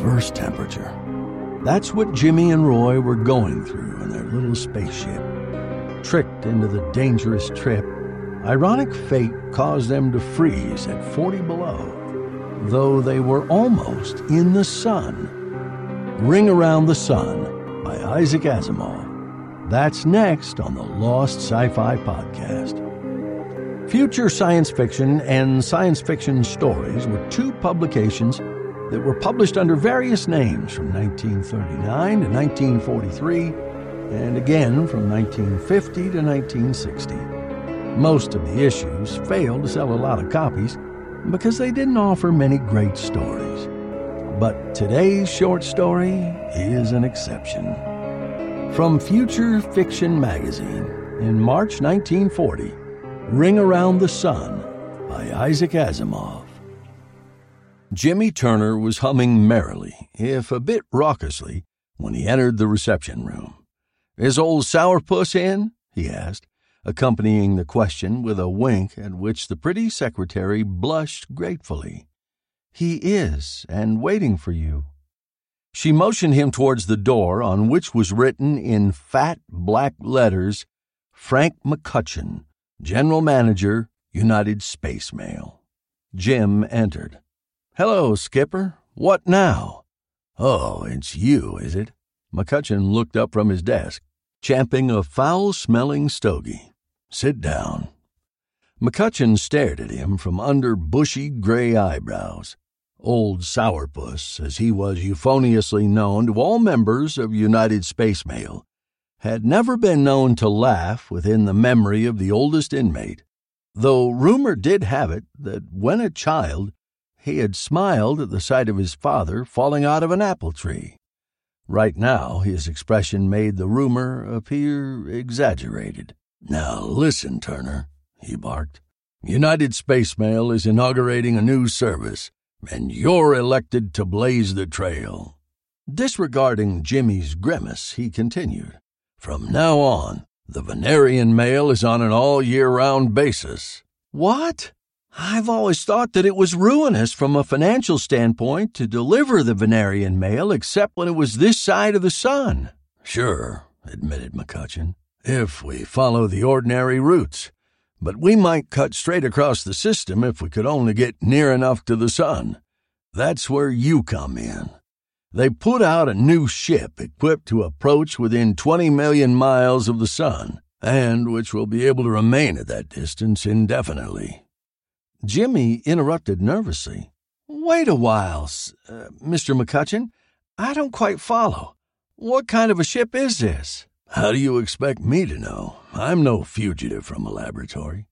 Reverse temperature. That's what Jimmy and Roy were going through in their little spaceship. Tricked into the dangerous trip, ironic fate caused them to freeze at 40 below, though they were almost in the sun. Ring Around the Sun by Isaac Asimov. That's next on the Lost Sci Fi Podcast. Future Science Fiction and Science Fiction Stories were two publications that were published under various names from 1939 to 1943 and again from 1950 to 1960. Most of the issues failed to sell a lot of copies because they didn't offer many great stories. But today's short story is an exception. From Future Fiction Magazine in March 1940, Ring Around the Sun by Isaac Asimov. Jimmy Turner was humming merrily, if a bit raucously, when he entered the reception room. Is old sourpuss in? he asked, accompanying the question with a wink at which the pretty secretary blushed gratefully. He is, and waiting for you. She motioned him towards the door on which was written in fat black letters Frank McCutcheon, General Manager, United Space Mail. Jim entered. Hello, Skipper. What now? Oh, it's you, is it? McCutcheon looked up from his desk, champing a foul smelling stogie. Sit down. McCutcheon stared at him from under bushy gray eyebrows. Old Sourpuss, as he was euphoniously known to all members of United Space Mail, had never been known to laugh within the memory of the oldest inmate, though rumor did have it that when a child he had smiled at the sight of his father falling out of an apple tree. Right now, his expression made the rumor appear exaggerated. Now listen, Turner, he barked. United Space Mail is inaugurating a new service, and you're elected to blaze the trail. Disregarding Jimmy's grimace, he continued. From now on, the Venerian mail is on an all year round basis. What? I've always thought that it was ruinous from a financial standpoint to deliver the Venerian mail except when it was this side of the sun. Sure, admitted McCutcheon, if we follow the ordinary routes. But we might cut straight across the system if we could only get near enough to the sun. That's where you come in. They put out a new ship equipped to approach within 20 million miles of the sun, and which will be able to remain at that distance indefinitely. Jimmy interrupted nervously. Wait a while, uh, Mr. McCutcheon. I don't quite follow. What kind of a ship is this? How do you expect me to know? I'm no fugitive from a laboratory.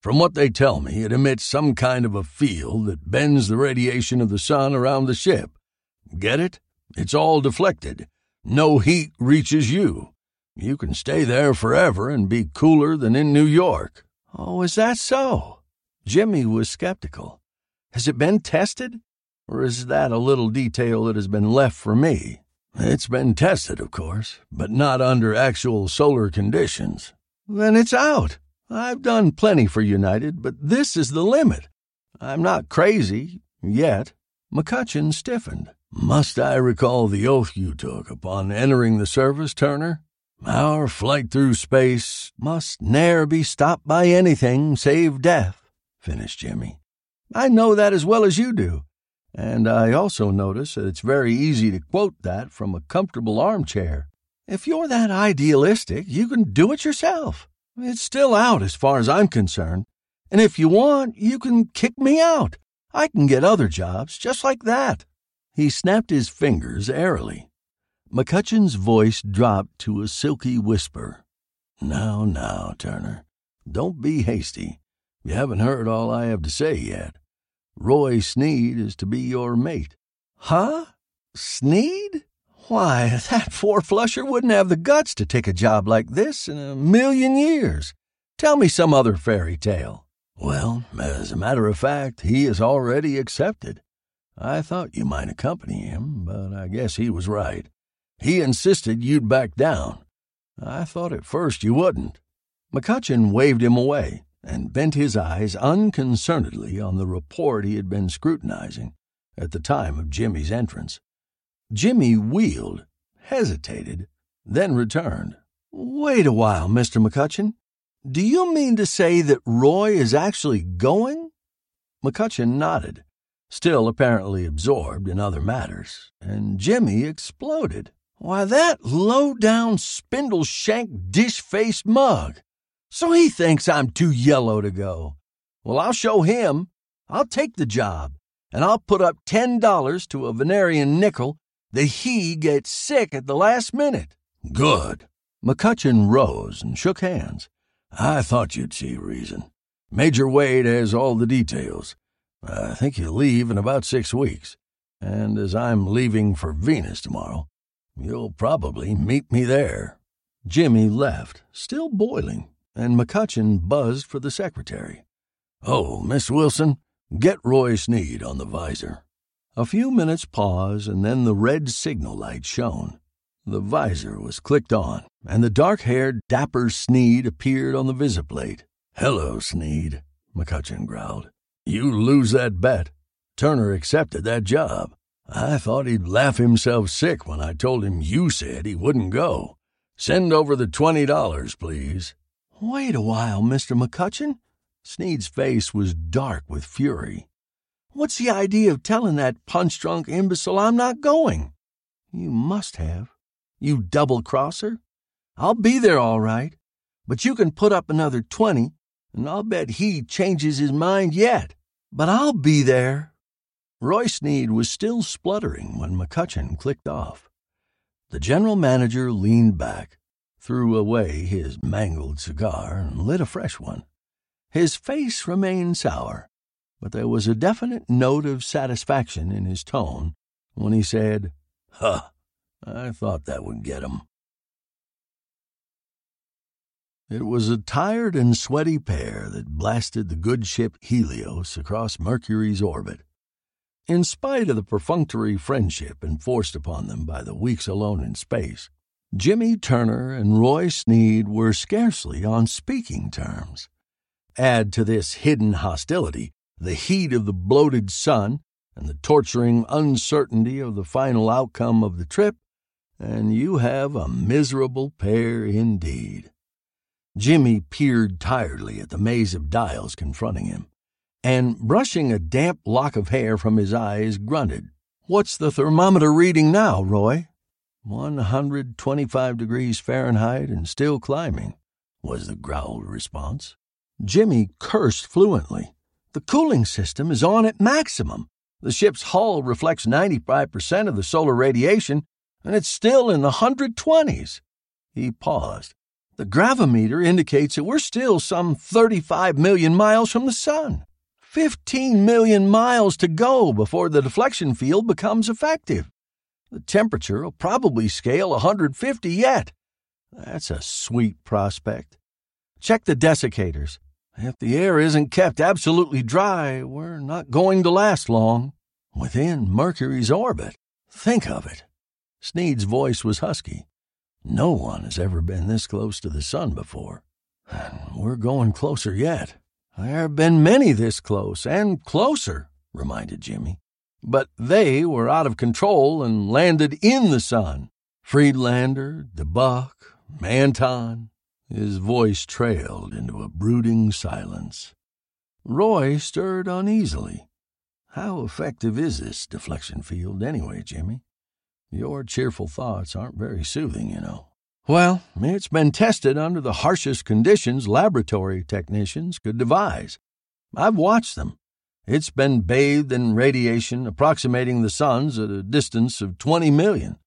From what they tell me, it emits some kind of a field that bends the radiation of the sun around the ship. Get it? It's all deflected. No heat reaches you. You can stay there forever and be cooler than in New York. Oh, is that so? Jimmy was skeptical. Has it been tested? Or is that a little detail that has been left for me? It's been tested, of course, but not under actual solar conditions. Then it's out. I've done plenty for United, but this is the limit. I'm not crazy, yet. McCutcheon stiffened. Must I recall the oath you took upon entering the service, Turner? Our flight through space must ne'er be stopped by anything save death, finished Jimmy. I know that as well as you do, and I also notice that it's very easy to quote that from a comfortable armchair. If you're that idealistic, you can do it yourself. It's still out as far as I'm concerned, and if you want, you can kick me out. I can get other jobs just like that. He snapped his fingers airily. McCutcheon's voice dropped to a silky whisper. Now, now, Turner, don't be hasty. You haven't heard all I have to say yet. Roy Sneed is to be your mate. Huh? Sneed? Why, that four flusher wouldn't have the guts to take a job like this in a million years. Tell me some other fairy tale. Well, as a matter of fact, he has already accepted. I thought you might accompany him, but I guess he was right. He insisted you'd back down. I thought at first you wouldn't. McCutcheon waved him away and bent his eyes unconcernedly on the report he had been scrutinizing at the time of Jimmy's entrance. Jimmy wheeled, hesitated, then returned. Wait a while, Mr. McCutcheon. Do you mean to say that Roy is actually going? McCutcheon nodded still apparently absorbed in other matters, and Jimmy exploded. Why, that low down, spindle shank, dish faced mug. So he thinks I'm too yellow to go. Well, I'll show him. I'll take the job, and I'll put up ten dollars to a Venerian nickel that he gets sick at the last minute. Good. McCutcheon rose and shook hands. I thought you'd see reason. Major Wade has all the details. I think you leave in about six weeks, and as I'm leaving for Venus tomorrow, you'll probably meet me there. Jimmy left, still boiling, and McCutcheon buzzed for the secretary. Oh, Miss Wilson, get Roy Sneed on the visor. A few minutes' pause, and then the red signal light shone. The visor was clicked on, and the dark haired, dapper Sneed appeared on the visiplate. Hello, Sneed, McCutcheon growled. You lose that bet. Turner accepted that job. I thought he'd laugh himself sick when I told him you said he wouldn't go. Send over the twenty dollars, please. Wait a while, Mr. McCutcheon. Sneed's face was dark with fury. What's the idea of telling that punch drunk imbecile I'm not going? You must have. You double crosser. I'll be there all right, but you can put up another twenty, and I'll bet he changes his mind yet. But I'll be there. Roy Sneed was still spluttering when McCutcheon clicked off. The general manager leaned back, threw away his mangled cigar, and lit a fresh one. His face remained sour, but there was a definite note of satisfaction in his tone when he said, Huh, I thought that would get him. It was a tired and sweaty pair that blasted the good ship Helios across Mercury's orbit. In spite of the perfunctory friendship enforced upon them by the weeks alone in space, Jimmy Turner and Roy Sneed were scarcely on speaking terms. Add to this hidden hostility the heat of the bloated sun and the torturing uncertainty of the final outcome of the trip, and you have a miserable pair indeed. Jimmy peered tiredly at the maze of dials confronting him, and brushing a damp lock of hair from his eyes, grunted. What's the thermometer reading now, Roy? 125 degrees Fahrenheit and still climbing, was the growled response. Jimmy cursed fluently. The cooling system is on at maximum. The ship's hull reflects 95% of the solar radiation, and it's still in the 120s. He paused, the gravimeter indicates that we're still some 35 million miles from the sun. 15 million miles to go before the deflection field becomes effective. The temperature will probably scale 150 yet. That's a sweet prospect. Check the desiccators. If the air isn't kept absolutely dry, we're not going to last long. Within Mercury's orbit. Think of it. Sneed's voice was husky. No one has ever been this close to the sun before. And we're going closer yet. There have been many this close, and closer, reminded Jimmy. But they were out of control and landed in the sun. Friedlander, DeBuck, Manton. His voice trailed into a brooding silence. Roy stirred uneasily. How effective is this deflection field anyway, Jimmy? Your cheerful thoughts aren't very soothing, you know. Well, it's been tested under the harshest conditions laboratory technicians could devise. I've watched them. It's been bathed in radiation approximating the sun's at a distance of 20 million.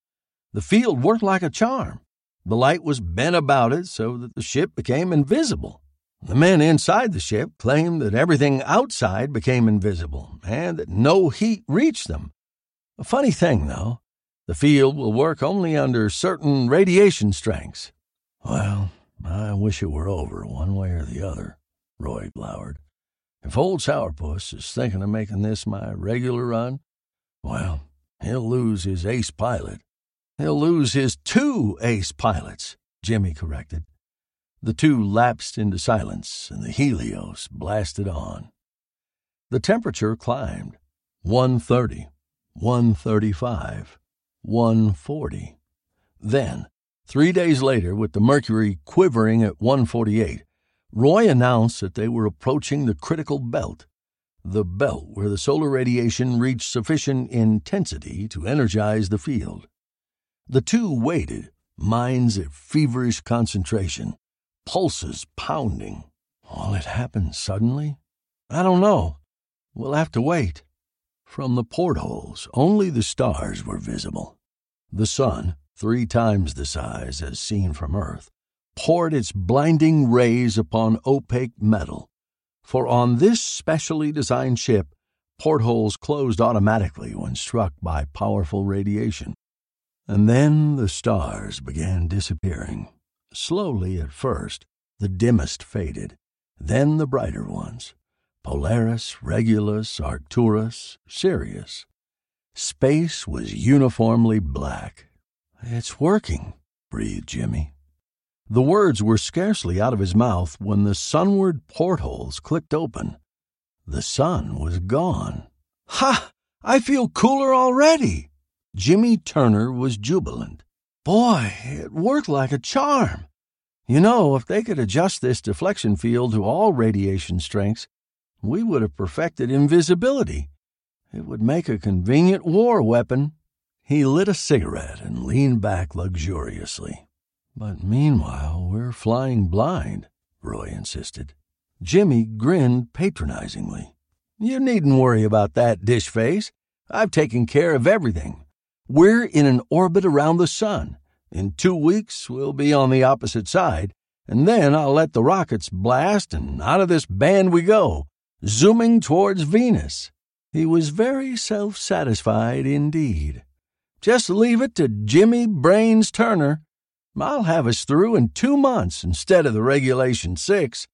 The field worked like a charm. The light was bent about it so that the ship became invisible. The men inside the ship claimed that everything outside became invisible and that no heat reached them. A funny thing, though, the field will work only under certain radiation strengths. Well, I wish it were over one way or the other, Roy glowered. If old Sourpuss is thinking of making this my regular run, well, he'll lose his ace pilot. He'll lose his two ace pilots, Jimmy corrected. The two lapsed into silence, and the Helios blasted on. The temperature climbed 130, 135. 140. Then, three days later, with the mercury quivering at 148, Roy announced that they were approaching the critical belt, the belt where the solar radiation reached sufficient intensity to energize the field. The two waited, minds at feverish concentration, pulses pounding. All it happen suddenly? I don't know. We'll have to wait. From the portholes, only the stars were visible. The sun, three times the size as seen from Earth, poured its blinding rays upon opaque metal. For on this specially designed ship, portholes closed automatically when struck by powerful radiation. And then the stars began disappearing. Slowly at first, the dimmest faded, then the brighter ones. Polaris, Regulus, Arcturus, Sirius. Space was uniformly black. It's working, breathed Jimmy. The words were scarcely out of his mouth when the sunward portholes clicked open. The sun was gone. Ha! I feel cooler already! Jimmy Turner was jubilant. Boy, it worked like a charm. You know, if they could adjust this deflection field to all radiation strengths, we would have perfected invisibility. It would make a convenient war weapon. He lit a cigarette and leaned back luxuriously. But meanwhile, we're flying blind, Roy insisted. Jimmy grinned patronizingly. You needn't worry about that, dish face. I've taken care of everything. We're in an orbit around the sun. In two weeks, we'll be on the opposite side, and then I'll let the rockets blast, and out of this band we go zooming towards Venus. He was very self satisfied indeed. Just leave it to Jimmy Brains Turner. I'll have us through in two months instead of the regulation six.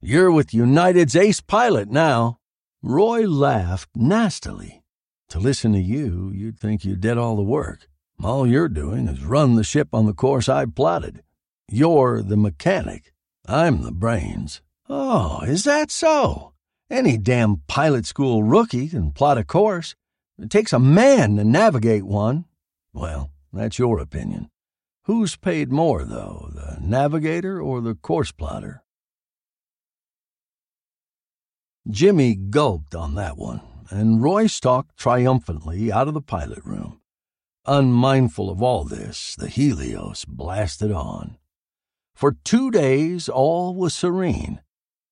You're with United's ace pilot now. Roy laughed nastily. To listen to you, you'd think you did all the work. All you're doing is run the ship on the course I plotted. You're the mechanic. I'm the brains. Oh, is that so? Any damn pilot school rookie can plot a course. It takes a man to navigate one. Well, that's your opinion. Who's paid more, though, the navigator or the course plotter? Jimmy gulped on that one, and Roy stalked triumphantly out of the pilot room. Unmindful of all this, the Helios blasted on. For two days all was serene,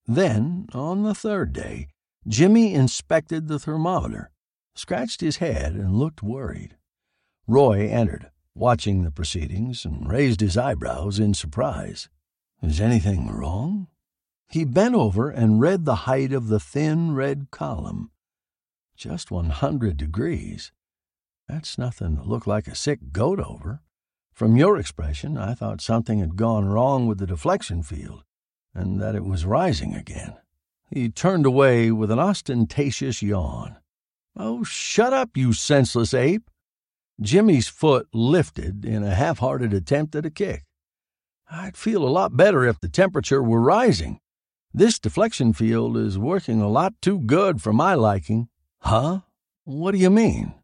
then, on the third day, Jimmy inspected the thermometer, scratched his head, and looked worried. Roy entered, watching the proceedings, and raised his eyebrows in surprise. Is anything wrong? He bent over and read the height of the thin red column. Just 100 degrees. That's nothing to look like a sick goat over. From your expression, I thought something had gone wrong with the deflection field, and that it was rising again. He turned away with an ostentatious yawn. Oh, shut up, you senseless ape! Jimmy's foot lifted in a half hearted attempt at a kick. I'd feel a lot better if the temperature were rising. This deflection field is working a lot too good for my liking. Huh? What do you mean?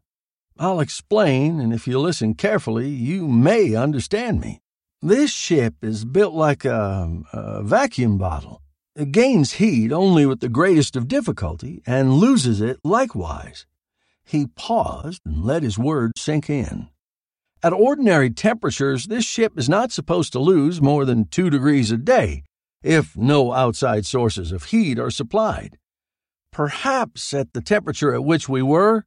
I'll explain, and if you listen carefully, you may understand me. This ship is built like a, a, vacuum bottle. It gains heat only with the greatest of difficulty and loses it likewise. He paused and let his words sink in. At ordinary temperatures, this ship is not supposed to lose more than two degrees a day, if no outside sources of heat are supplied. Perhaps at the temperature at which we were,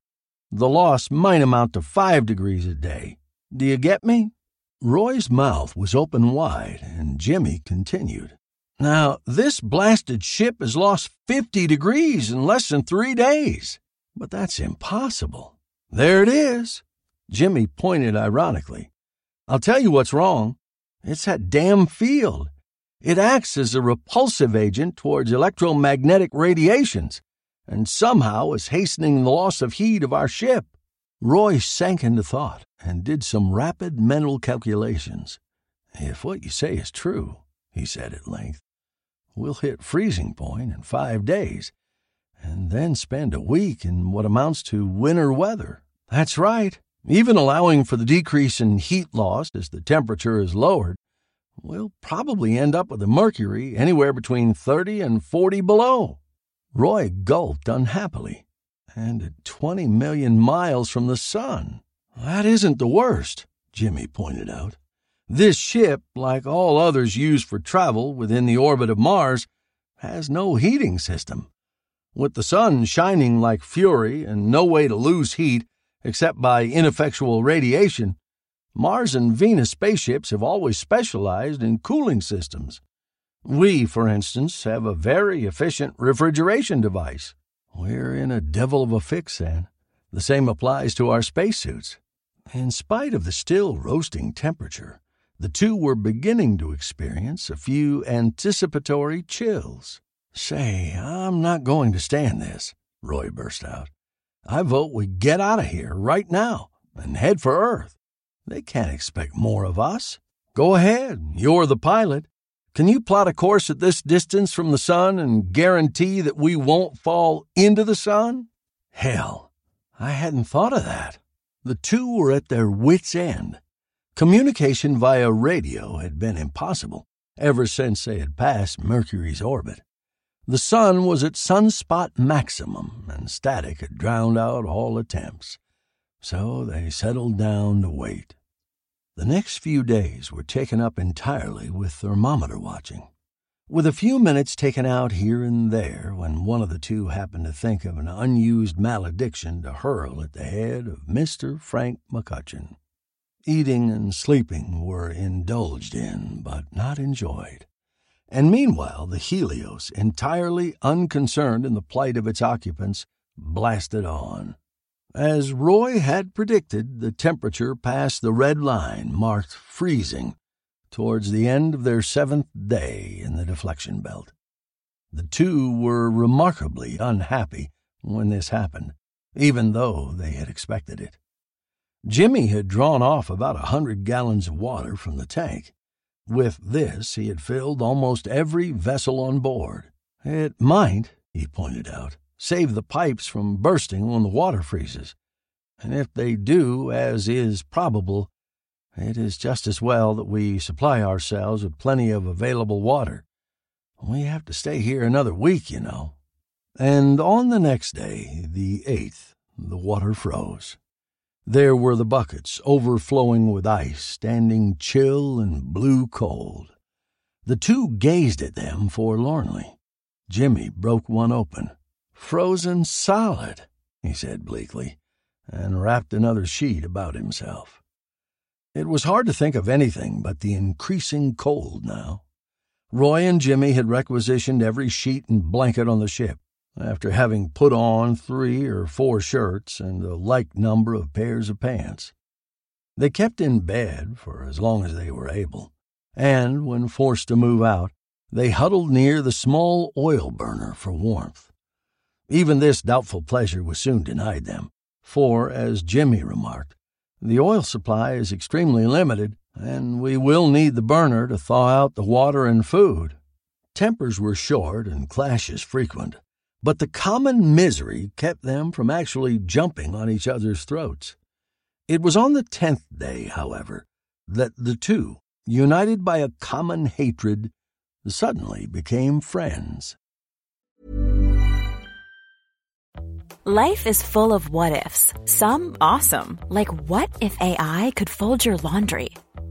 the loss might amount to five degrees a day. Do you get me? Roy's mouth was open wide, and Jimmy continued. Now, this blasted ship has lost 50 degrees in less than three days. But that's impossible. There it is. Jimmy pointed ironically. I'll tell you what's wrong. It's that damn field. It acts as a repulsive agent towards electromagnetic radiations and somehow is hastening the loss of heat of our ship. Roy sank into thought and did some rapid mental calculations. If what you say is true, he said at length, we'll hit freezing point in five days, and then spend a week in what amounts to winter weather. That's right. Even allowing for the decrease in heat loss as the temperature is lowered, we'll probably end up with a mercury anywhere between 30 and 40 below. Roy gulped unhappily. And at 20 million miles from the sun. That isn't the worst, Jimmy pointed out. This ship, like all others used for travel within the orbit of Mars, has no heating system. With the sun shining like fury and no way to lose heat except by ineffectual radiation, Mars and Venus spaceships have always specialized in cooling systems. We, for instance, have a very efficient refrigeration device. We're in a devil of a fix, then. The same applies to our spacesuits. In spite of the still roasting temperature, the two were beginning to experience a few anticipatory chills. Say, I'm not going to stand this, Roy burst out. I vote we get out of here right now and head for Earth. They can't expect more of us. Go ahead, you're the pilot. Can you plot a course at this distance from the sun and guarantee that we won't fall into the sun? Hell, I hadn't thought of that. The two were at their wits' end. Communication via radio had been impossible ever since they had passed Mercury's orbit. The sun was at sunspot maximum, and static had drowned out all attempts. So they settled down to wait. The next few days were taken up entirely with thermometer watching, with a few minutes taken out here and there when one of the two happened to think of an unused malediction to hurl at the head of Mr. Frank McCutcheon. Eating and sleeping were indulged in, but not enjoyed. And meanwhile, the Helios, entirely unconcerned in the plight of its occupants, blasted on. As Roy had predicted, the temperature passed the red line marked freezing towards the end of their seventh day in the deflection belt. The two were remarkably unhappy when this happened, even though they had expected it. Jimmy had drawn off about a hundred gallons of water from the tank. With this, he had filled almost every vessel on board. It might, he pointed out, save the pipes from bursting when the water freezes. And if they do, as is probable, it is just as well that we supply ourselves with plenty of available water. We have to stay here another week, you know. And on the next day, the eighth, the water froze. There were the buckets overflowing with ice, standing chill and blue cold. The two gazed at them forlornly. Jimmy broke one open. Frozen solid, he said bleakly, and wrapped another sheet about himself. It was hard to think of anything but the increasing cold now. Roy and Jimmy had requisitioned every sheet and blanket on the ship, after having put on three or four shirts and a like number of pairs of pants. They kept in bed for as long as they were able, and when forced to move out, they huddled near the small oil burner for warmth. Even this doubtful pleasure was soon denied them, for, as Jimmy remarked, the oil supply is extremely limited, and we will need the burner to thaw out the water and food. Tempers were short and clashes frequent, but the common misery kept them from actually jumping on each other's throats. It was on the tenth day, however, that the two, united by a common hatred, suddenly became friends. Life is full of what ifs, some awesome, like what if AI could fold your laundry?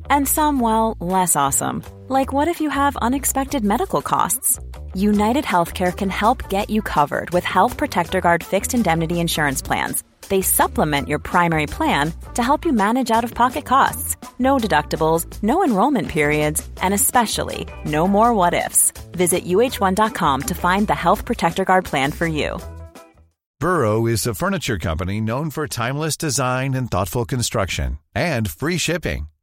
And some, well, less awesome, like what if you have unexpected medical costs? United Healthcare can help get you covered with Health Protector Guard fixed indemnity insurance plans they supplement your primary plan to help you manage out of pocket costs. No deductibles, no enrollment periods, and especially no more what ifs. Visit uh1.com to find the Health Protector Guard plan for you. Burrow is a furniture company known for timeless design and thoughtful construction and free shipping,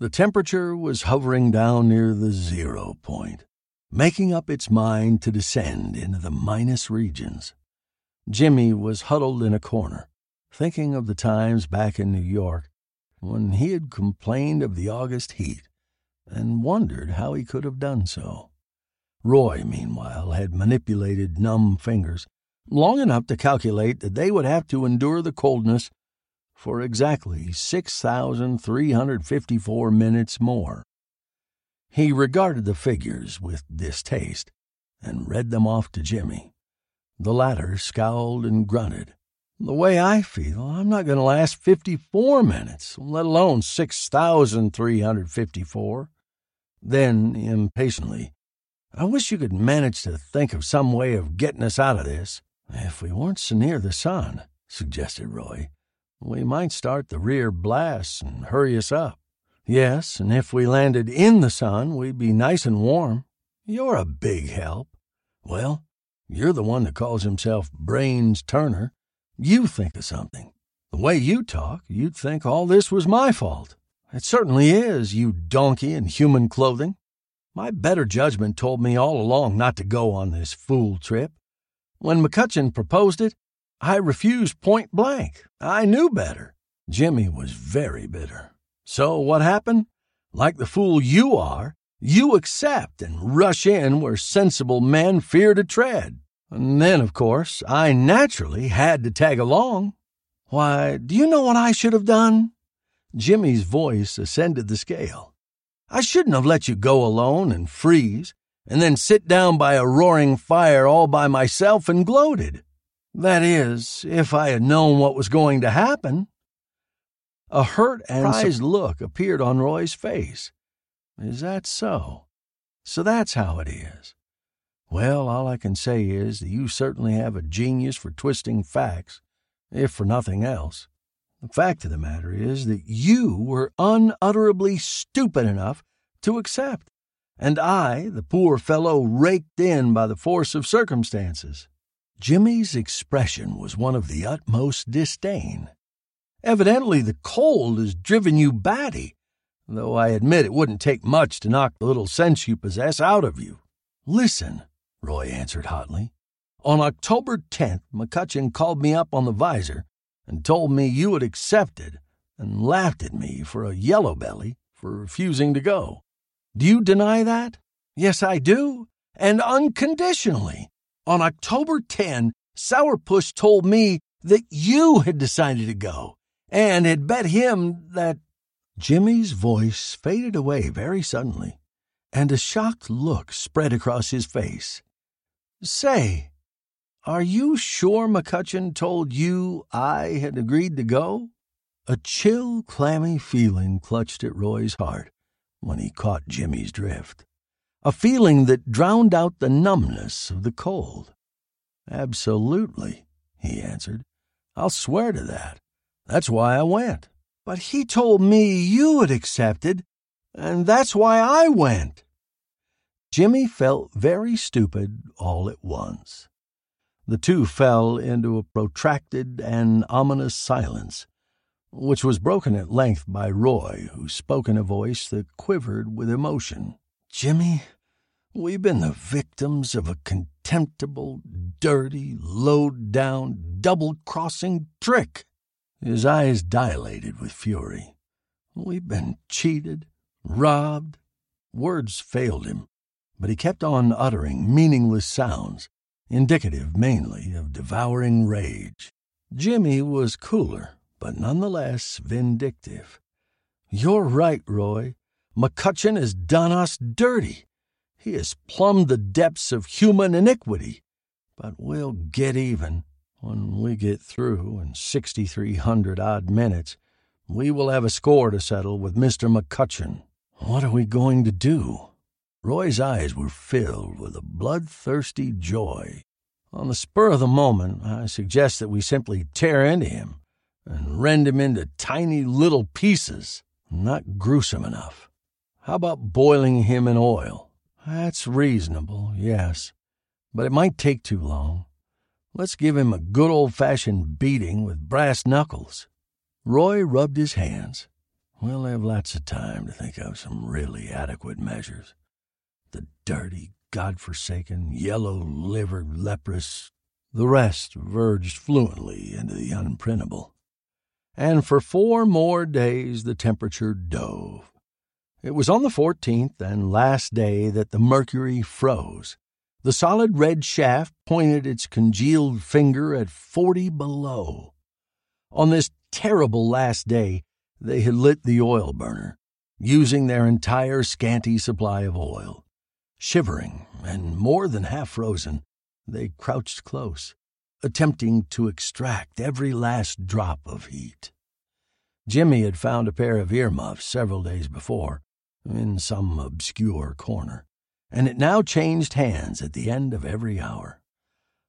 The temperature was hovering down near the zero point, making up its mind to descend into the minus regions. Jimmy was huddled in a corner thinking of the times back in New York when he had complained of the August heat and wondered how he could have done so. Roy, meanwhile, had manipulated numb fingers long enough to calculate that they would have to endure the coldness for exactly 6,354 minutes more. He regarded the figures with distaste and read them off to Jimmy. The latter scowled and grunted. The way I feel, I'm not going to last 54 minutes, let alone 6,354. Then, impatiently, I wish you could manage to think of some way of getting us out of this. If we weren't so near the sun, suggested Roy, we might start the rear blasts and hurry us up. Yes, and if we landed in the sun, we'd be nice and warm. You're a big help. Well, you're the one that calls himself Brains Turner. You think of something. The way you talk, you'd think all this was my fault. It certainly is, you donkey in human clothing. My better judgment told me all along not to go on this fool trip. When McCutcheon proposed it, I refused point blank. I knew better. Jimmy was very bitter. So what happened? Like the fool you are, you accept and rush in where sensible men fear to tread. And then, of course, I naturally had to tag along. Why, do you know what I should have done? Jimmy's voice ascended the scale. I shouldn't have let you go alone and freeze, and then sit down by a roaring fire all by myself and gloated. That is, if I had known what was going to happen. A hurt and surprised look appeared on Roy's face. Is that so? So that's how it is. Well, all I can say is that you certainly have a genius for twisting facts, if for nothing else. The fact of the matter is that you were unutterably stupid enough to accept, and I, the poor fellow raked in by the force of circumstances. Jimmy's expression was one of the utmost disdain. Evidently, the cold has driven you batty, though I admit it wouldn't take much to knock the little sense you possess out of you. Listen, Roy answered hotly. On October 10th, McCutcheon called me up on the visor and told me you had accepted and laughed at me for a yellow belly for refusing to go. Do you deny that? Yes, I do, and unconditionally. On October 10, Sourpuss told me that you had decided to go and had bet him that. Jimmy's voice faded away very suddenly, and a shocked look spread across his face. Say, Are you sure McCutcheon told you I had agreed to go? A chill, clammy feeling clutched at Roy's heart when he caught Jimmy's drift. A feeling that drowned out the numbness of the cold. Absolutely, he answered. I'll swear to that. That's why I went. But he told me you had accepted, and that's why I went. Jimmy felt very stupid all at once. The two fell into a protracted and ominous silence, which was broken at length by Roy, who spoke in a voice that quivered with emotion. Jimmy, we've been the victims of a contemptible, dirty, low down, double crossing trick. His eyes dilated with fury. We've been cheated, robbed. Words failed him, but he kept on uttering meaningless sounds indicative mainly of devouring rage. Jimmy was cooler, but nonetheless vindictive. You're right, Roy. McCutcheon has done us dirty. He has plumbed the depths of human iniquity. But we'll get even. When we get through in 6,300 odd minutes, we will have a score to settle with Mr. McCutcheon. What are we going to do? Roy's eyes were filled with a bloodthirsty joy. On the spur of the moment, I suggest that we simply tear into him and rend him into tiny little pieces. Not gruesome enough. How about boiling him in oil? That's reasonable, yes, but it might take too long. Let's give him a good old fashioned beating with brass knuckles. Roy rubbed his hands. We'll have lots of time to think of some really adequate measures the dirty, God-forsaken, yellow-livered leprous. The rest verged fluently into the unprintable. And for four more days the temperature dove. It was on the 14th and last day that the mercury froze. The solid red shaft pointed its congealed finger at 40 below. On this terrible last day, they had lit the oil burner, using their entire scanty supply of oil. Shivering and more than half frozen, they crouched close, attempting to extract every last drop of heat. Jimmy had found a pair of earmuffs several days before, in some obscure corner, and it now changed hands at the end of every hour.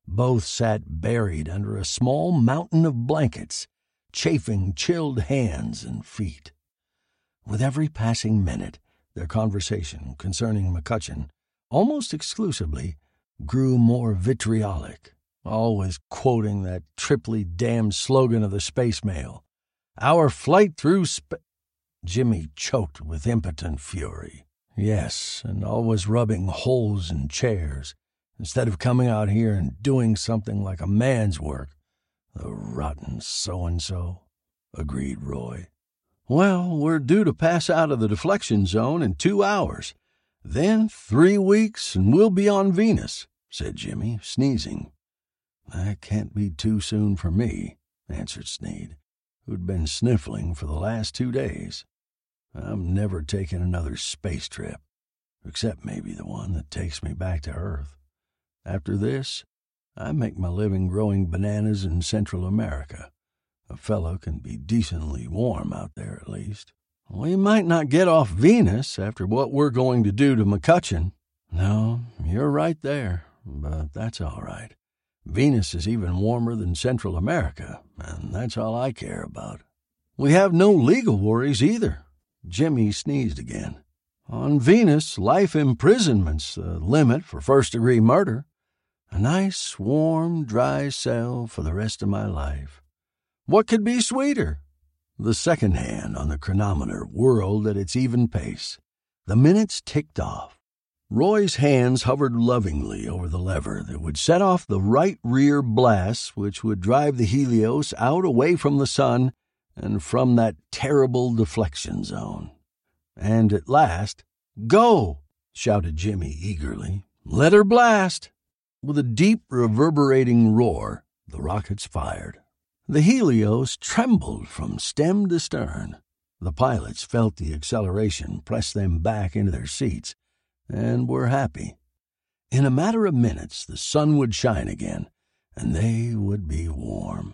Both sat buried under a small mountain of blankets, chafing chilled hands and feet. With every passing minute, their conversation concerning McCutcheon almost exclusively, grew more vitriolic, always quoting that triply damned slogan of the space mail Our flight through space. Jimmy choked with impotent fury. Yes, and always rubbing holes in chairs instead of coming out here and doing something like a man's work. The rotten so and so, agreed Roy. Well, we're due to pass out of the deflection zone in two hours. Then three weeks and we'll be on Venus, said Jimmy, sneezing. That can't be too soon for me, answered Sneed, who'd been sniffling for the last two days. I'm never taking another space trip, except maybe the one that takes me back to Earth. After this, I make my living growing bananas in Central America. A fellow can be decently warm out there at least. We might not get off Venus after what we're going to do to McCutcheon. No, you're right there, but that's all right. Venus is even warmer than Central America, and that's all I care about. We have no legal worries either. Jimmy sneezed again. On Venus, life imprisonment's the limit for first degree murder. A nice, warm, dry cell for the rest of my life. What could be sweeter? The second hand on the chronometer whirled at its even pace. The minutes ticked off. Roy's hands hovered lovingly over the lever that would set off the right rear blast which would drive the Helios out away from the sun and from that terrible deflection zone. And at last, Go! shouted Jimmy eagerly. Let her blast! With a deep, reverberating roar, the rockets fired. The Helios trembled from stem to stern. The pilots felt the acceleration press them back into their seats and were happy. In a matter of minutes, the sun would shine again, and they would be warm.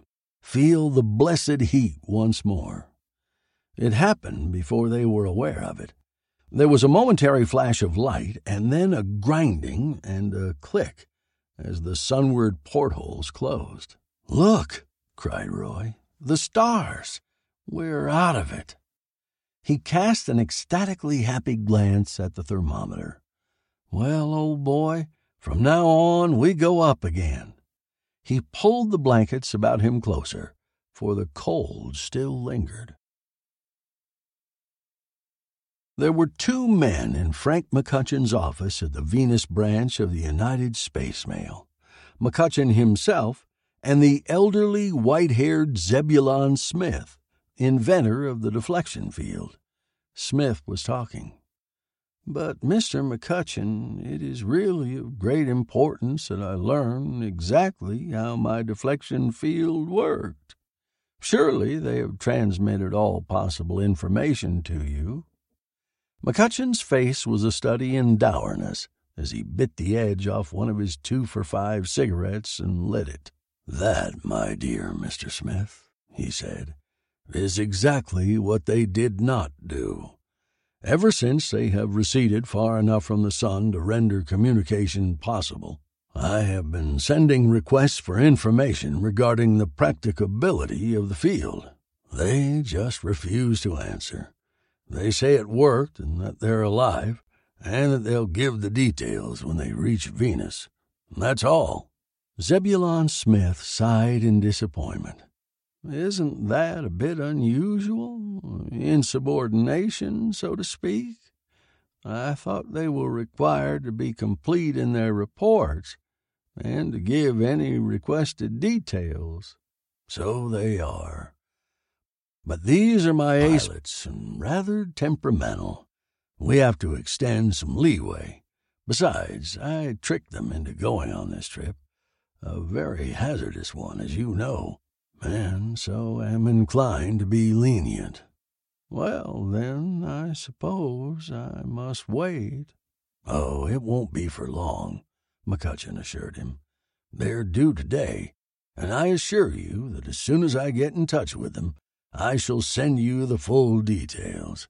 Feel the blessed heat once more. It happened before they were aware of it. There was a momentary flash of light, and then a grinding and a click as the sunward portholes closed. Look, cried Roy, the stars! We're out of it. He cast an ecstatically happy glance at the thermometer. Well, old boy, from now on we go up again. He pulled the blankets about him closer, for the cold still lingered. There were two men in Frank McCutcheon's office at the Venus branch of the United Space Mail McCutcheon himself and the elderly, white haired Zebulon Smith, inventor of the deflection field. Smith was talking. But, Mr. McCutcheon, it is really of great importance that I learn exactly how my deflection field worked. Surely they have transmitted all possible information to you. McCutcheon's face was a study in dourness as he bit the edge off one of his two for five cigarettes and lit it. That, my dear Mr. Smith, he said, is exactly what they did not do. Ever since they have receded far enough from the sun to render communication possible, I have been sending requests for information regarding the practicability of the field. They just refuse to answer. They say it worked and that they're alive, and that they'll give the details when they reach Venus. That's all. Zebulon Smith sighed in disappointment. Isn't that a bit unusual? Insubordination, so to speak? I thought they were required to be complete in their reports and to give any requested details. So they are. But these are my pilots, and rather temperamental. We have to extend some leeway. Besides, I tricked them into going on this trip, a very hazardous one, as you know, and so am inclined to be lenient. Well, then, I suppose I must wait. Oh, it won't be for long, McCutcheon assured him. They're due today, and I assure you that as soon as I get in touch with them, I shall send you the full details.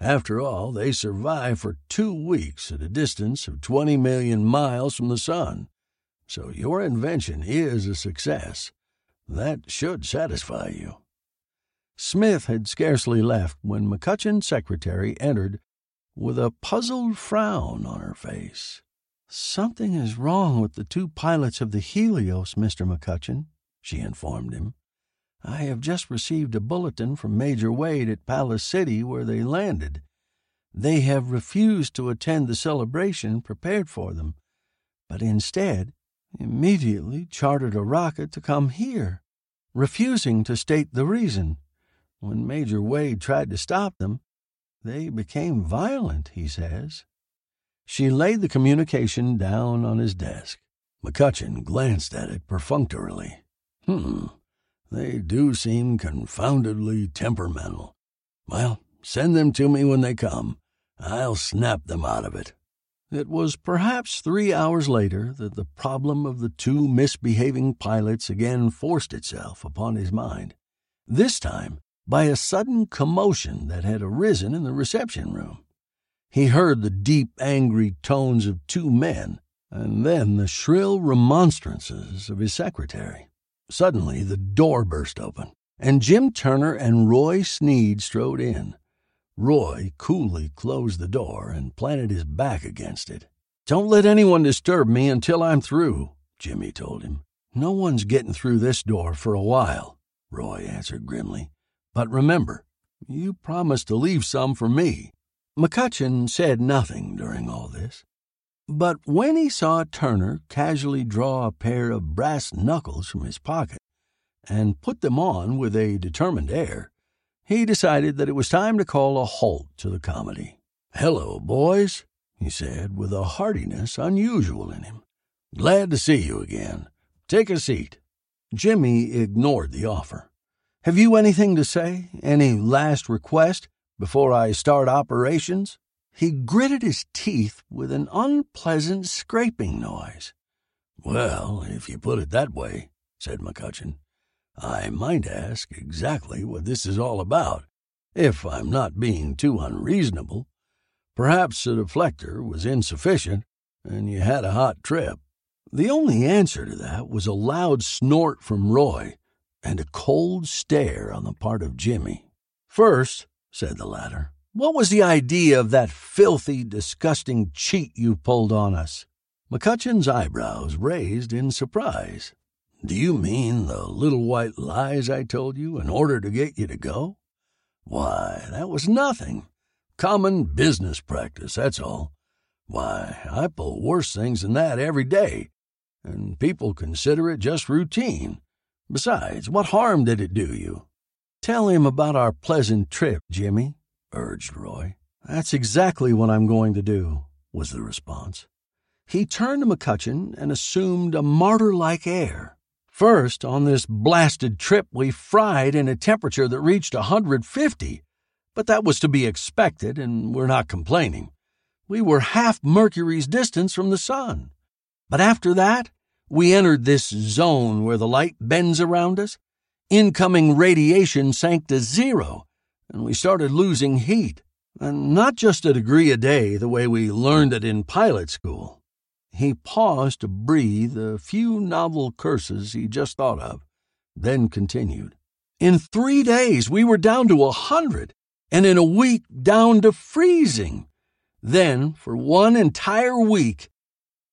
After all, they survive for two weeks at a distance of 20 million miles from the sun. So your invention is a success. That should satisfy you. Smith had scarcely left when McCutcheon's secretary entered with a puzzled frown on her face. Something is wrong with the two pilots of the Helios, Mr. McCutcheon, she informed him. I have just received a bulletin from Major Wade at Palace City where they landed. They have refused to attend the celebration prepared for them, but instead immediately chartered a rocket to come here, refusing to state the reason. When Major Wade tried to stop them, they became violent, he says. She laid the communication down on his desk. McCutcheon glanced at it perfunctorily. Hmm. They do seem confoundedly temperamental. Well, send them to me when they come. I'll snap them out of it. It was perhaps three hours later that the problem of the two misbehaving pilots again forced itself upon his mind. This time, by a sudden commotion that had arisen in the reception room. He heard the deep, angry tones of two men, and then the shrill remonstrances of his secretary. Suddenly, the door burst open, and Jim Turner and Roy Sneed strode in. Roy coolly closed the door and planted his back against it. Don't let anyone disturb me until I'm through, Jimmy told him. No one's getting through this door for a while, Roy answered grimly. But remember, you promised to leave some for me. McCutcheon said nothing during all this. But when he saw Turner casually draw a pair of brass knuckles from his pocket and put them on with a determined air, he decided that it was time to call a halt to the comedy. Hello, boys, he said with a heartiness unusual in him. Glad to see you again. Take a seat. Jimmy ignored the offer. Have you anything to say? Any last request before I start operations? He gritted his teeth with an unpleasant scraping noise. Well, if you put it that way, said McCutcheon, I might ask exactly what this is all about, if I'm not being too unreasonable. Perhaps the deflector was insufficient, and you had a hot trip. The only answer to that was a loud snort from Roy and a cold stare on the part of Jimmy. First, said the latter, what was the idea of that filthy, disgusting cheat you pulled on us? McCutcheon's eyebrows raised in surprise. Do you mean the little white lies I told you in order to get you to go? Why, that was nothing. Common business practice, that's all. Why, I pull worse things than that every day, and people consider it just routine. Besides, what harm did it do you? Tell him about our pleasant trip, Jimmy, urged Roy. That's exactly what I'm going to do, was the response. He turned to McCutcheon and assumed a martyr like air. First, on this blasted trip, we fried in a temperature that reached a 150, but that was to be expected, and we're not complaining. We were half Mercury's distance from the sun. But after that, we entered this zone where the light bends around us. Incoming radiation sank to zero, and we started losing heat. And not just a degree a day the way we learned it in pilot school. He paused to breathe a few novel curses he just thought of, then continued. In three days, we were down to a hundred, and in a week, down to freezing. Then, for one entire week,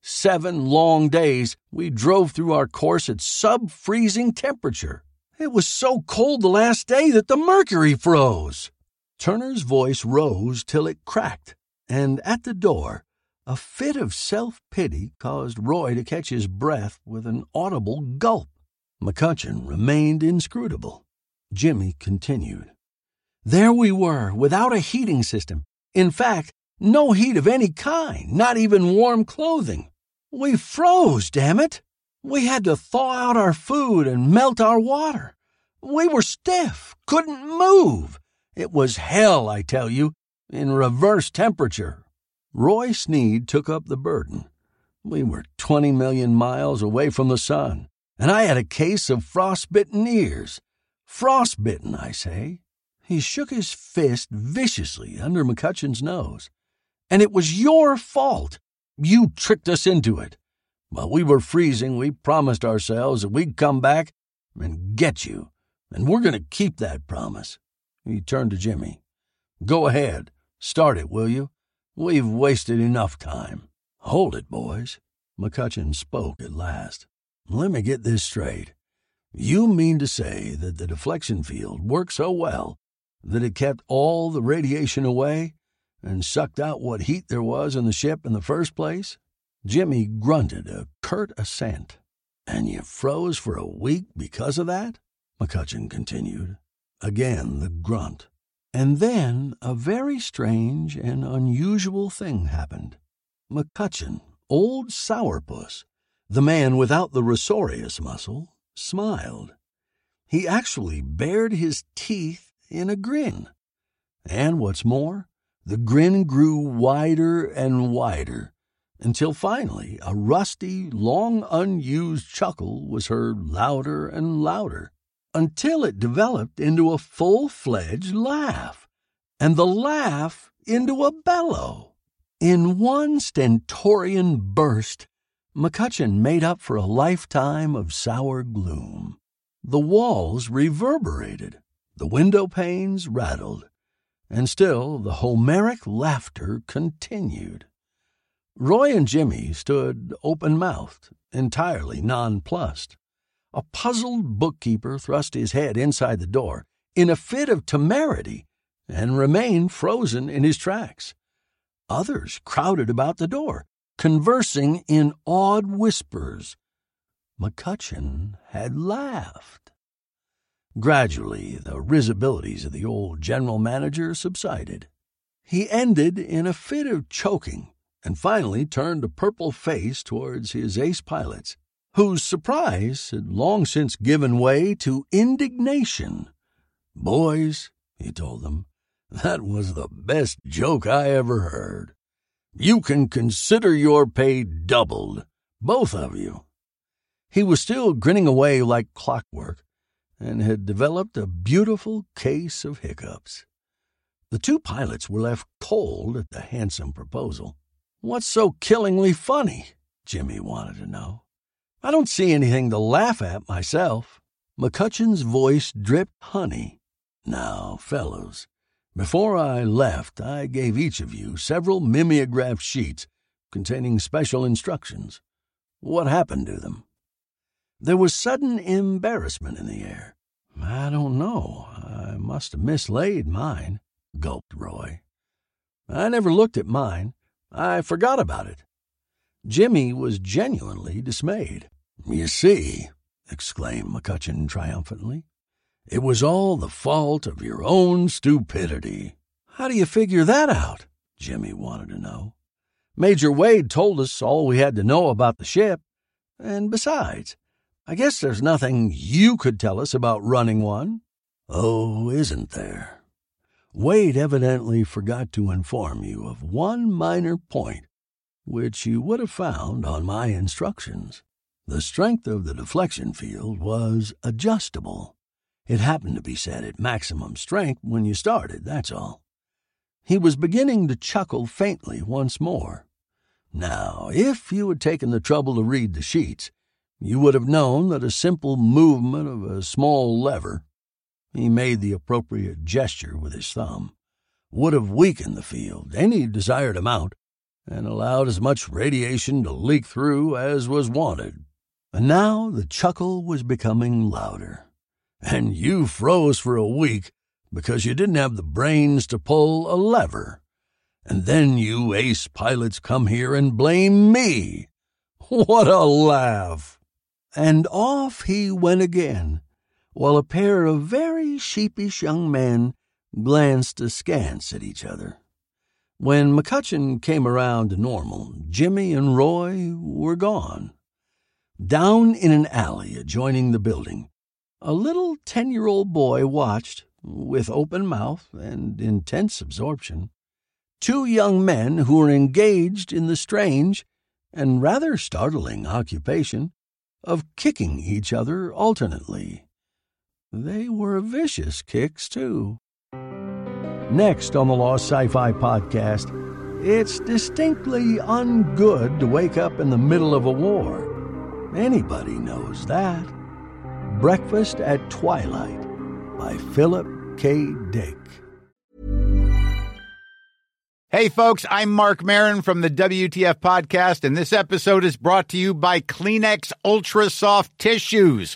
seven long days, we drove through our course at sub freezing temperature. It was so cold the last day that the mercury froze. Turner's voice rose till it cracked, and at the door, a fit of self pity caused Roy to catch his breath with an audible gulp. McCutcheon remained inscrutable. Jimmy continued. There we were, without a heating system. In fact, no heat of any kind, not even warm clothing. We froze, damn it! We had to thaw out our food and melt our water. We were stiff, couldn't move. It was hell, I tell you, in reverse temperature. Roy Sneed took up the burden. We were 20 million miles away from the sun, and I had a case of frostbitten ears. Frostbitten, I say. He shook his fist viciously under McCutcheon's nose. And it was your fault. You tricked us into it. While we were freezing, we promised ourselves that we'd come back and get you. And we're going to keep that promise. He turned to Jimmy. Go ahead. Start it, will you? We've wasted enough time. Hold it, boys. McCutcheon spoke at last. Let me get this straight. You mean to say that the deflection field worked so well that it kept all the radiation away and sucked out what heat there was in the ship in the first place? Jimmy grunted a curt assent. And you froze for a week because of that? McCutcheon continued. Again the grunt. And then a very strange and unusual thing happened. McCutcheon, old sourpuss, the man without the risorius muscle, smiled. He actually bared his teeth in a grin. And what's more, the grin grew wider and wider until finally a rusty, long unused chuckle was heard louder and louder, until it developed into a full fledged laugh, and the laugh into a bellow. In one stentorian burst, McCutcheon made up for a lifetime of sour gloom. The walls reverberated, the window panes rattled, and still the Homeric laughter continued. Roy and Jimmy stood open mouthed, entirely nonplussed. A puzzled bookkeeper thrust his head inside the door in a fit of temerity and remained frozen in his tracks. Others crowded about the door, conversing in awed whispers. McCutcheon had laughed. Gradually, the risibilities of the old general manager subsided. He ended in a fit of choking and finally turned a purple face towards his ace pilots, whose surprise had long since given way to indignation. Boys, he told them, that was the best joke I ever heard. You can consider your pay doubled, both of you. He was still grinning away like clockwork and had developed a beautiful case of hiccups. The two pilots were left cold at the handsome proposal. What's so killingly funny? Jimmy wanted to know. I don't see anything to laugh at myself. McCutcheon's voice dripped honey. Now, fellows, before I left, I gave each of you several mimeographed sheets containing special instructions. What happened to them? There was sudden embarrassment in the air. I don't know. I must have mislaid mine, gulped Roy. I never looked at mine. I forgot about it. Jimmy was genuinely dismayed. You see, exclaimed McCutcheon triumphantly, it was all the fault of your own stupidity. How do you figure that out? Jimmy wanted to know. Major Wade told us all we had to know about the ship. And besides, I guess there's nothing you could tell us about running one. Oh, isn't there? Wade evidently forgot to inform you of one minor point, which you would have found on my instructions. The strength of the deflection field was adjustable. It happened to be set at maximum strength when you started, that's all. He was beginning to chuckle faintly once more. Now, if you had taken the trouble to read the sheets, you would have known that a simple movement of a small lever, he made the appropriate gesture with his thumb, would have weakened the field any desired amount and allowed as much radiation to leak through as was wanted. And now the chuckle was becoming louder. And you froze for a week because you didn't have the brains to pull a lever. And then you ace pilots come here and blame me. What a laugh! and off he went again, while a pair of very sheepish young men glanced askance at each other. When McCutcheon came around to normal, Jimmy and Roy were gone. Down in an alley adjoining the building, a little ten year old boy watched, with open mouth and intense absorption, two young men who were engaged in the strange and rather startling occupation of kicking each other alternately. They were vicious kicks, too. Next on the Lost Sci Fi podcast, it's distinctly ungood to wake up in the middle of a war. Anybody knows that. Breakfast at Twilight by Philip K. Dick. Hey, folks, I'm Marc Maron from the WTF Podcast, and this episode is brought to you by Kleenex Ultra Soft Tissues